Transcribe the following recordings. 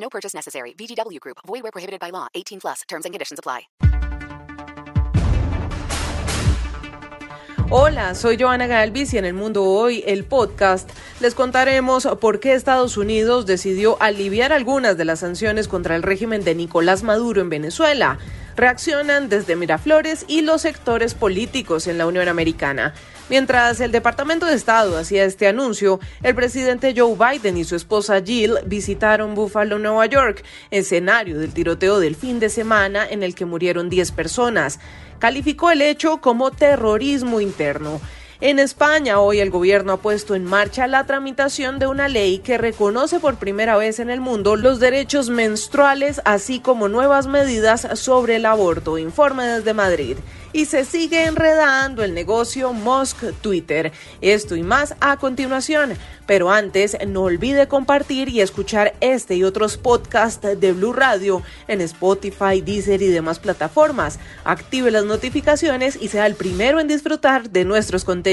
No purchase necessary. VGW Group. Void where prohibited by law. 18 plus. Terms and conditions apply. Hola, soy Joana Galvis y en el mundo hoy, el podcast, les contaremos por qué Estados Unidos decidió aliviar algunas de las sanciones contra el régimen de Nicolás Maduro en Venezuela. Reaccionan desde Miraflores y los sectores políticos en la Unión Americana. Mientras el Departamento de Estado hacía este anuncio, el presidente Joe Biden y su esposa Jill visitaron Buffalo, Nueva York, escenario del tiroteo del fin de semana en el que murieron 10 personas. Calificó el hecho como terrorismo interno. En España, hoy el gobierno ha puesto en marcha la tramitación de una ley que reconoce por primera vez en el mundo los derechos menstruales, así como nuevas medidas sobre el aborto. Informe desde Madrid. Y se sigue enredando el negocio Musk Twitter. Esto y más a continuación. Pero antes, no olvide compartir y escuchar este y otros podcasts de Blue Radio en Spotify, Deezer y demás plataformas. Active las notificaciones y sea el primero en disfrutar de nuestros contenidos.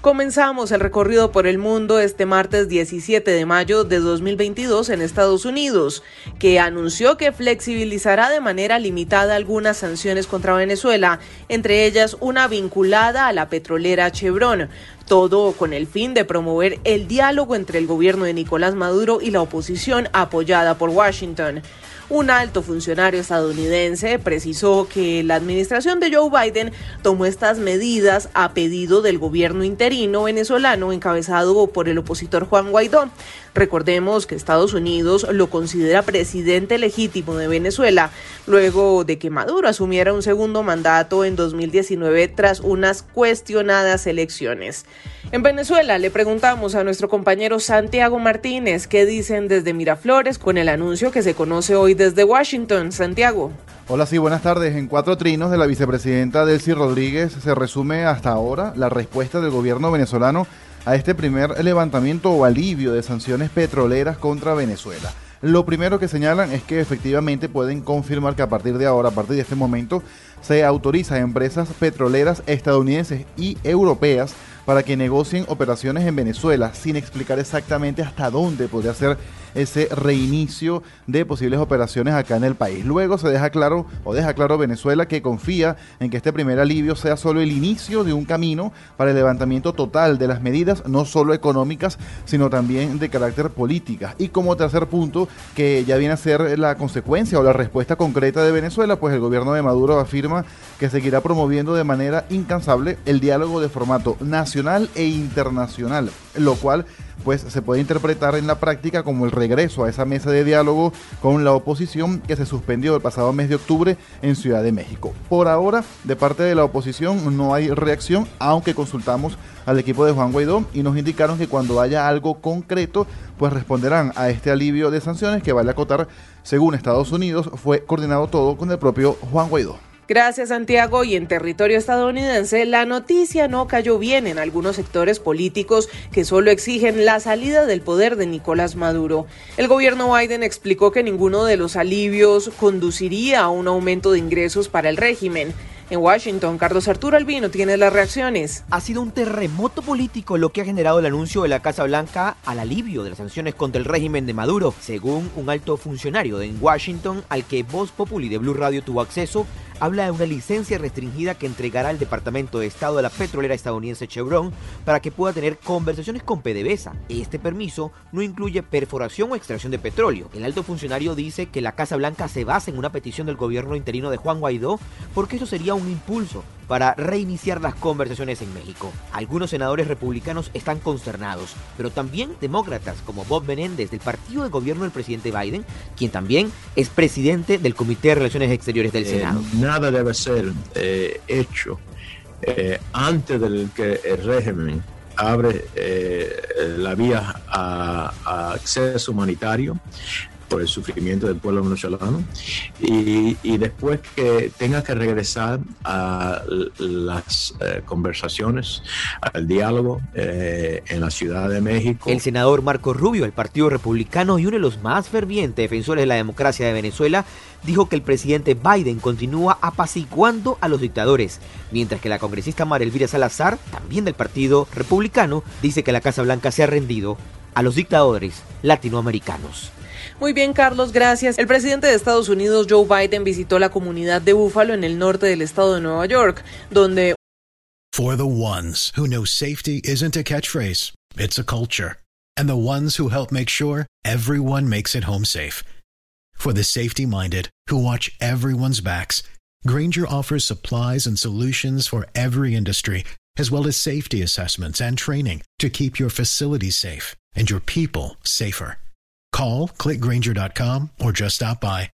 Comenzamos el recorrido por el mundo este martes 17 de mayo de 2022 en Estados Unidos, que anunció que flexibilizará de manera limitada algunas sanciones contra Venezuela, entre ellas una vinculada a la petrolera Chevron, todo con el fin de promover el diálogo entre el gobierno de Nicolás Maduro y la oposición apoyada por Washington. Un alto funcionario estadounidense precisó que la administración de Joe Biden tomó estas medidas a pedido del gobierno interino venezolano encabezado por el opositor Juan Guaidó. Recordemos que Estados Unidos lo considera presidente legítimo de Venezuela luego de que Maduro asumiera un segundo mandato en 2019 tras unas cuestionadas elecciones. En Venezuela le preguntamos a nuestro compañero Santiago Martínez qué dicen desde Miraflores con el anuncio que se conoce hoy desde Washington. Santiago. Hola, sí, buenas tardes. En cuatro trinos de la vicepresidenta Delcy Rodríguez se resume hasta ahora la respuesta del gobierno venezolano a este primer levantamiento o alivio de sanciones petroleras contra Venezuela. Lo primero que señalan es que efectivamente pueden confirmar que a partir de ahora, a partir de este momento, se autoriza a empresas petroleras estadounidenses y europeas para que negocien operaciones en Venezuela sin explicar exactamente hasta dónde podría ser ese reinicio de posibles operaciones acá en el país. Luego se deja claro o deja claro Venezuela que confía en que este primer alivio sea solo el inicio de un camino para el levantamiento total de las medidas, no solo económicas, sino también de carácter política. Y como tercer punto, que ya viene a ser la consecuencia o la respuesta concreta de Venezuela, pues el gobierno de Maduro afirma que seguirá promoviendo de manera incansable el diálogo de formato nacional e internacional, lo cual pues se puede interpretar en la práctica como el regreso a esa mesa de diálogo con la oposición que se suspendió el pasado mes de octubre en Ciudad de México. Por ahora, de parte de la oposición no hay reacción, aunque consultamos al equipo de Juan Guaidó y nos indicaron que cuando haya algo concreto, pues responderán a este alivio de sanciones que vale acotar, según Estados Unidos, fue coordinado todo con el propio Juan Guaidó. Gracias Santiago y en territorio estadounidense la noticia no cayó bien en algunos sectores políticos que solo exigen la salida del poder de Nicolás Maduro. El gobierno Biden explicó que ninguno de los alivios conduciría a un aumento de ingresos para el régimen. En Washington, Carlos Arturo Albino tiene las reacciones. Ha sido un terremoto político lo que ha generado el anuncio de la Casa Blanca al alivio de las sanciones contra el régimen de Maduro, según un alto funcionario en Washington al que Voz Populi de Blue Radio tuvo acceso habla de una licencia restringida que entregará el Departamento de Estado de la petrolera estadounidense Chevron para que pueda tener conversaciones con PDVSA. Este permiso no incluye perforación o extracción de petróleo. El alto funcionario dice que la Casa Blanca se basa en una petición del gobierno interino de Juan Guaidó porque eso sería un impulso para reiniciar las conversaciones en México. Algunos senadores republicanos están consternados, pero también demócratas como Bob Menéndez del partido de gobierno del presidente Biden, quien también es presidente del Comité de Relaciones Exteriores del Eh, Senado. nada debe ser eh, hecho eh, antes del que el régimen abre la vía a, a acceso humanitario por el sufrimiento del pueblo venezolano y, después que tenga que regresar a las eh, conversaciones, al diálogo eh, en la Ciudad de México. El senador Marco Rubio, del Partido Republicano y uno de los más fervientes defensores de la democracia de Venezuela, dijo que el presidente Biden continúa apaciguando a los dictadores, mientras que la congresista María Elvira Salazar, también del Partido Republicano, dice que la Casa Blanca se ha rendido a los dictadores latinoamericanos. Muy bien, Carlos, gracias. El presidente de Estados Unidos, Joe Biden, visitó la comunidad de Búfalo en el norte del estado de Nueva York, donde... For the ones who know safety isn't a catchphrase, it's a culture. And the ones who help make sure everyone makes it home safe. For the safety minded who watch everyone's backs, Granger offers supplies and solutions for every industry, as well as safety assessments and training to keep your facilities safe and your people safer. Call clickgranger.com or just stop by.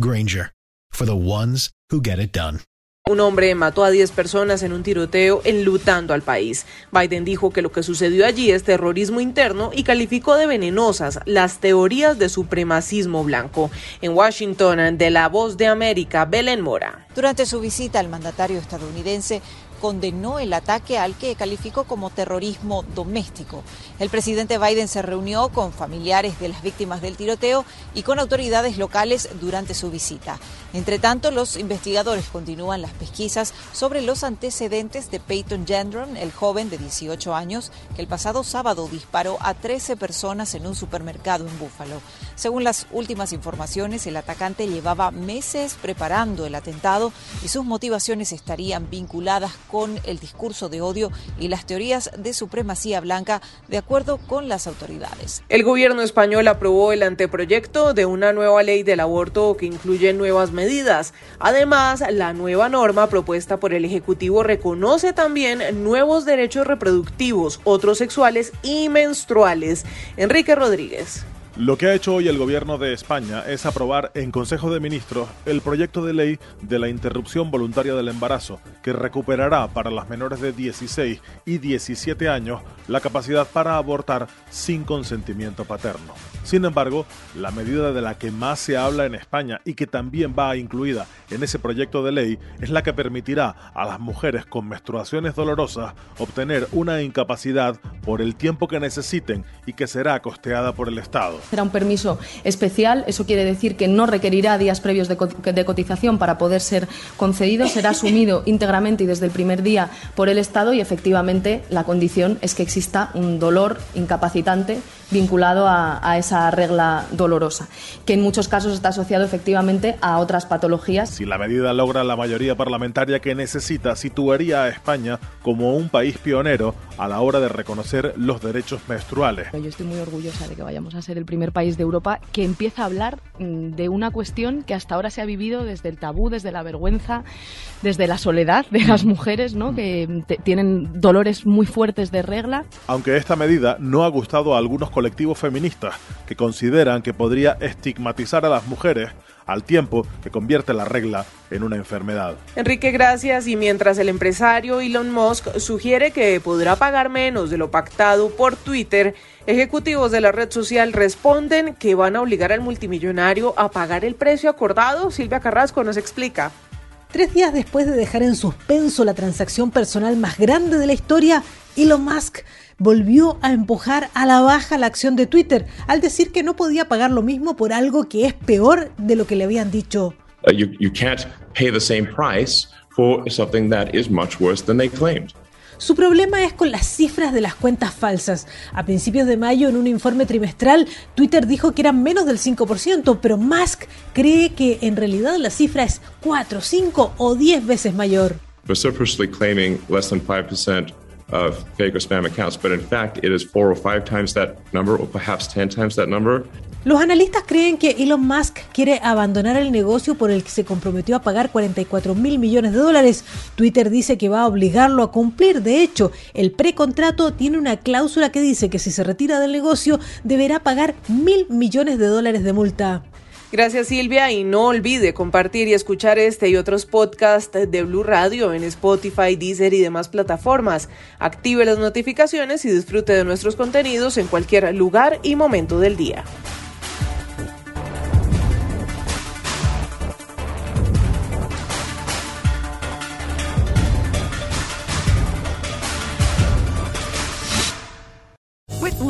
Granger for the ones who get it done. Un hombre mató a 10 personas en un tiroteo enlutando al país. Biden dijo que lo que sucedió allí es terrorismo interno y calificó de venenosas las teorías de supremacismo blanco. En Washington, de La Voz de América, Belén Mora. Durante su visita, el mandatario estadounidense condenó el ataque al que calificó como terrorismo doméstico. El presidente Biden se reunió con familiares de las víctimas del tiroteo y con autoridades locales durante su visita. Entre tanto, los investigadores continúan las pesquisas sobre los antecedentes de Peyton Gendron, el joven de 18 años que el pasado sábado disparó a 13 personas en un supermercado en Búfalo. Según las últimas informaciones, el atacante llevaba meses preparando el atentado y sus motivaciones estarían vinculadas con el discurso de odio y las teorías de supremacía blanca, de acuerdo con las autoridades. El gobierno español aprobó el anteproyecto de una nueva ley del aborto que incluye nuevas medidas. Además, la nueva norma propuesta por el Ejecutivo reconoce también nuevos derechos reproductivos, otros sexuales y menstruales. Enrique Rodríguez. Lo que ha hecho hoy el gobierno de España es aprobar en Consejo de Ministros el proyecto de ley de la interrupción voluntaria del embarazo, que recuperará para las menores de 16 y 17 años la capacidad para abortar sin consentimiento paterno. Sin embargo, la medida de la que más se habla en España y que también va incluida en ese proyecto de ley es la que permitirá a las mujeres con menstruaciones dolorosas obtener una incapacidad por el tiempo que necesiten y que será costeada por el Estado. Será un permiso especial, eso quiere decir que no requerirá días previos de, cotización para poder ser concedido, será asumido íntegramente y desde el primer día por el Estado y efectivamente la condición es que exista un dolor incapacitante vinculado a, esa regla dolorosa, que en muchos casos está asociado efectivamente a otras patologías. Si la medida logra la mayoría parlamentaria que necesita, situaría a España como un país pionero a la hora de reconocer los derechos menstruales. Yo estoy muy orgullosa de que vayamos a ser el primer país de Europa que empieza a hablar mm, de una cuestión que hasta ahora se ha vivido desde el tabú, desde la vergüenza, desde la soledad de las mujeres, ¿no? que tienen dolores muy fuertes de regla. Aunque esta medida no ha gustado a algunos colectivos feministas que consideran que podría estigmatizar a las mujeres al tiempo que convierte la regla en una enfermedad. Enrique, gracias. Y mientras el empresario Elon Musk sugiere que podrá pagar menos de lo pactado por Twitter, ejecutivos de la red social responden que van a obligar al multimillonario a pagar el precio acordado. Silvia Carrasco nos explica. Tres días después de dejar en suspenso la transacción personal más grande de la historia, Elon Musk volvió a empujar a la baja la acción de Twitter al decir que no podía pagar lo mismo por algo que es peor de lo que le habían dicho. Uh, you, can't pay the same price for something that is much worse than they claimed. Su problema es con las cifras de las cuentas falsas. A principios de mayo, en un informe trimestral, Twitter dijo que eran menos del 5%, pero Musk cree que en realidad la cifra es 4, 5 o 10 veces mayor. Vociferously claiming less than 5% of fake or spam accounts, but in fact it is four or five times that number, or perhaps 10 times that number. Los analistas creen que Elon Musk quiere abandonar el negocio por el que se comprometió a pagar 44 mil millones de dólares. Twitter dice que va a obligarlo a cumplir. De hecho, el precontrato tiene una cláusula que dice que si se retira del negocio deberá pagar mil millones de dólares de multa. Gracias Silvia y no olvide compartir y escuchar este y otros podcasts de Blue Radio en Spotify, Deezer y demás plataformas. Active las notificaciones y disfrute de nuestros contenidos en cualquier lugar y momento del día.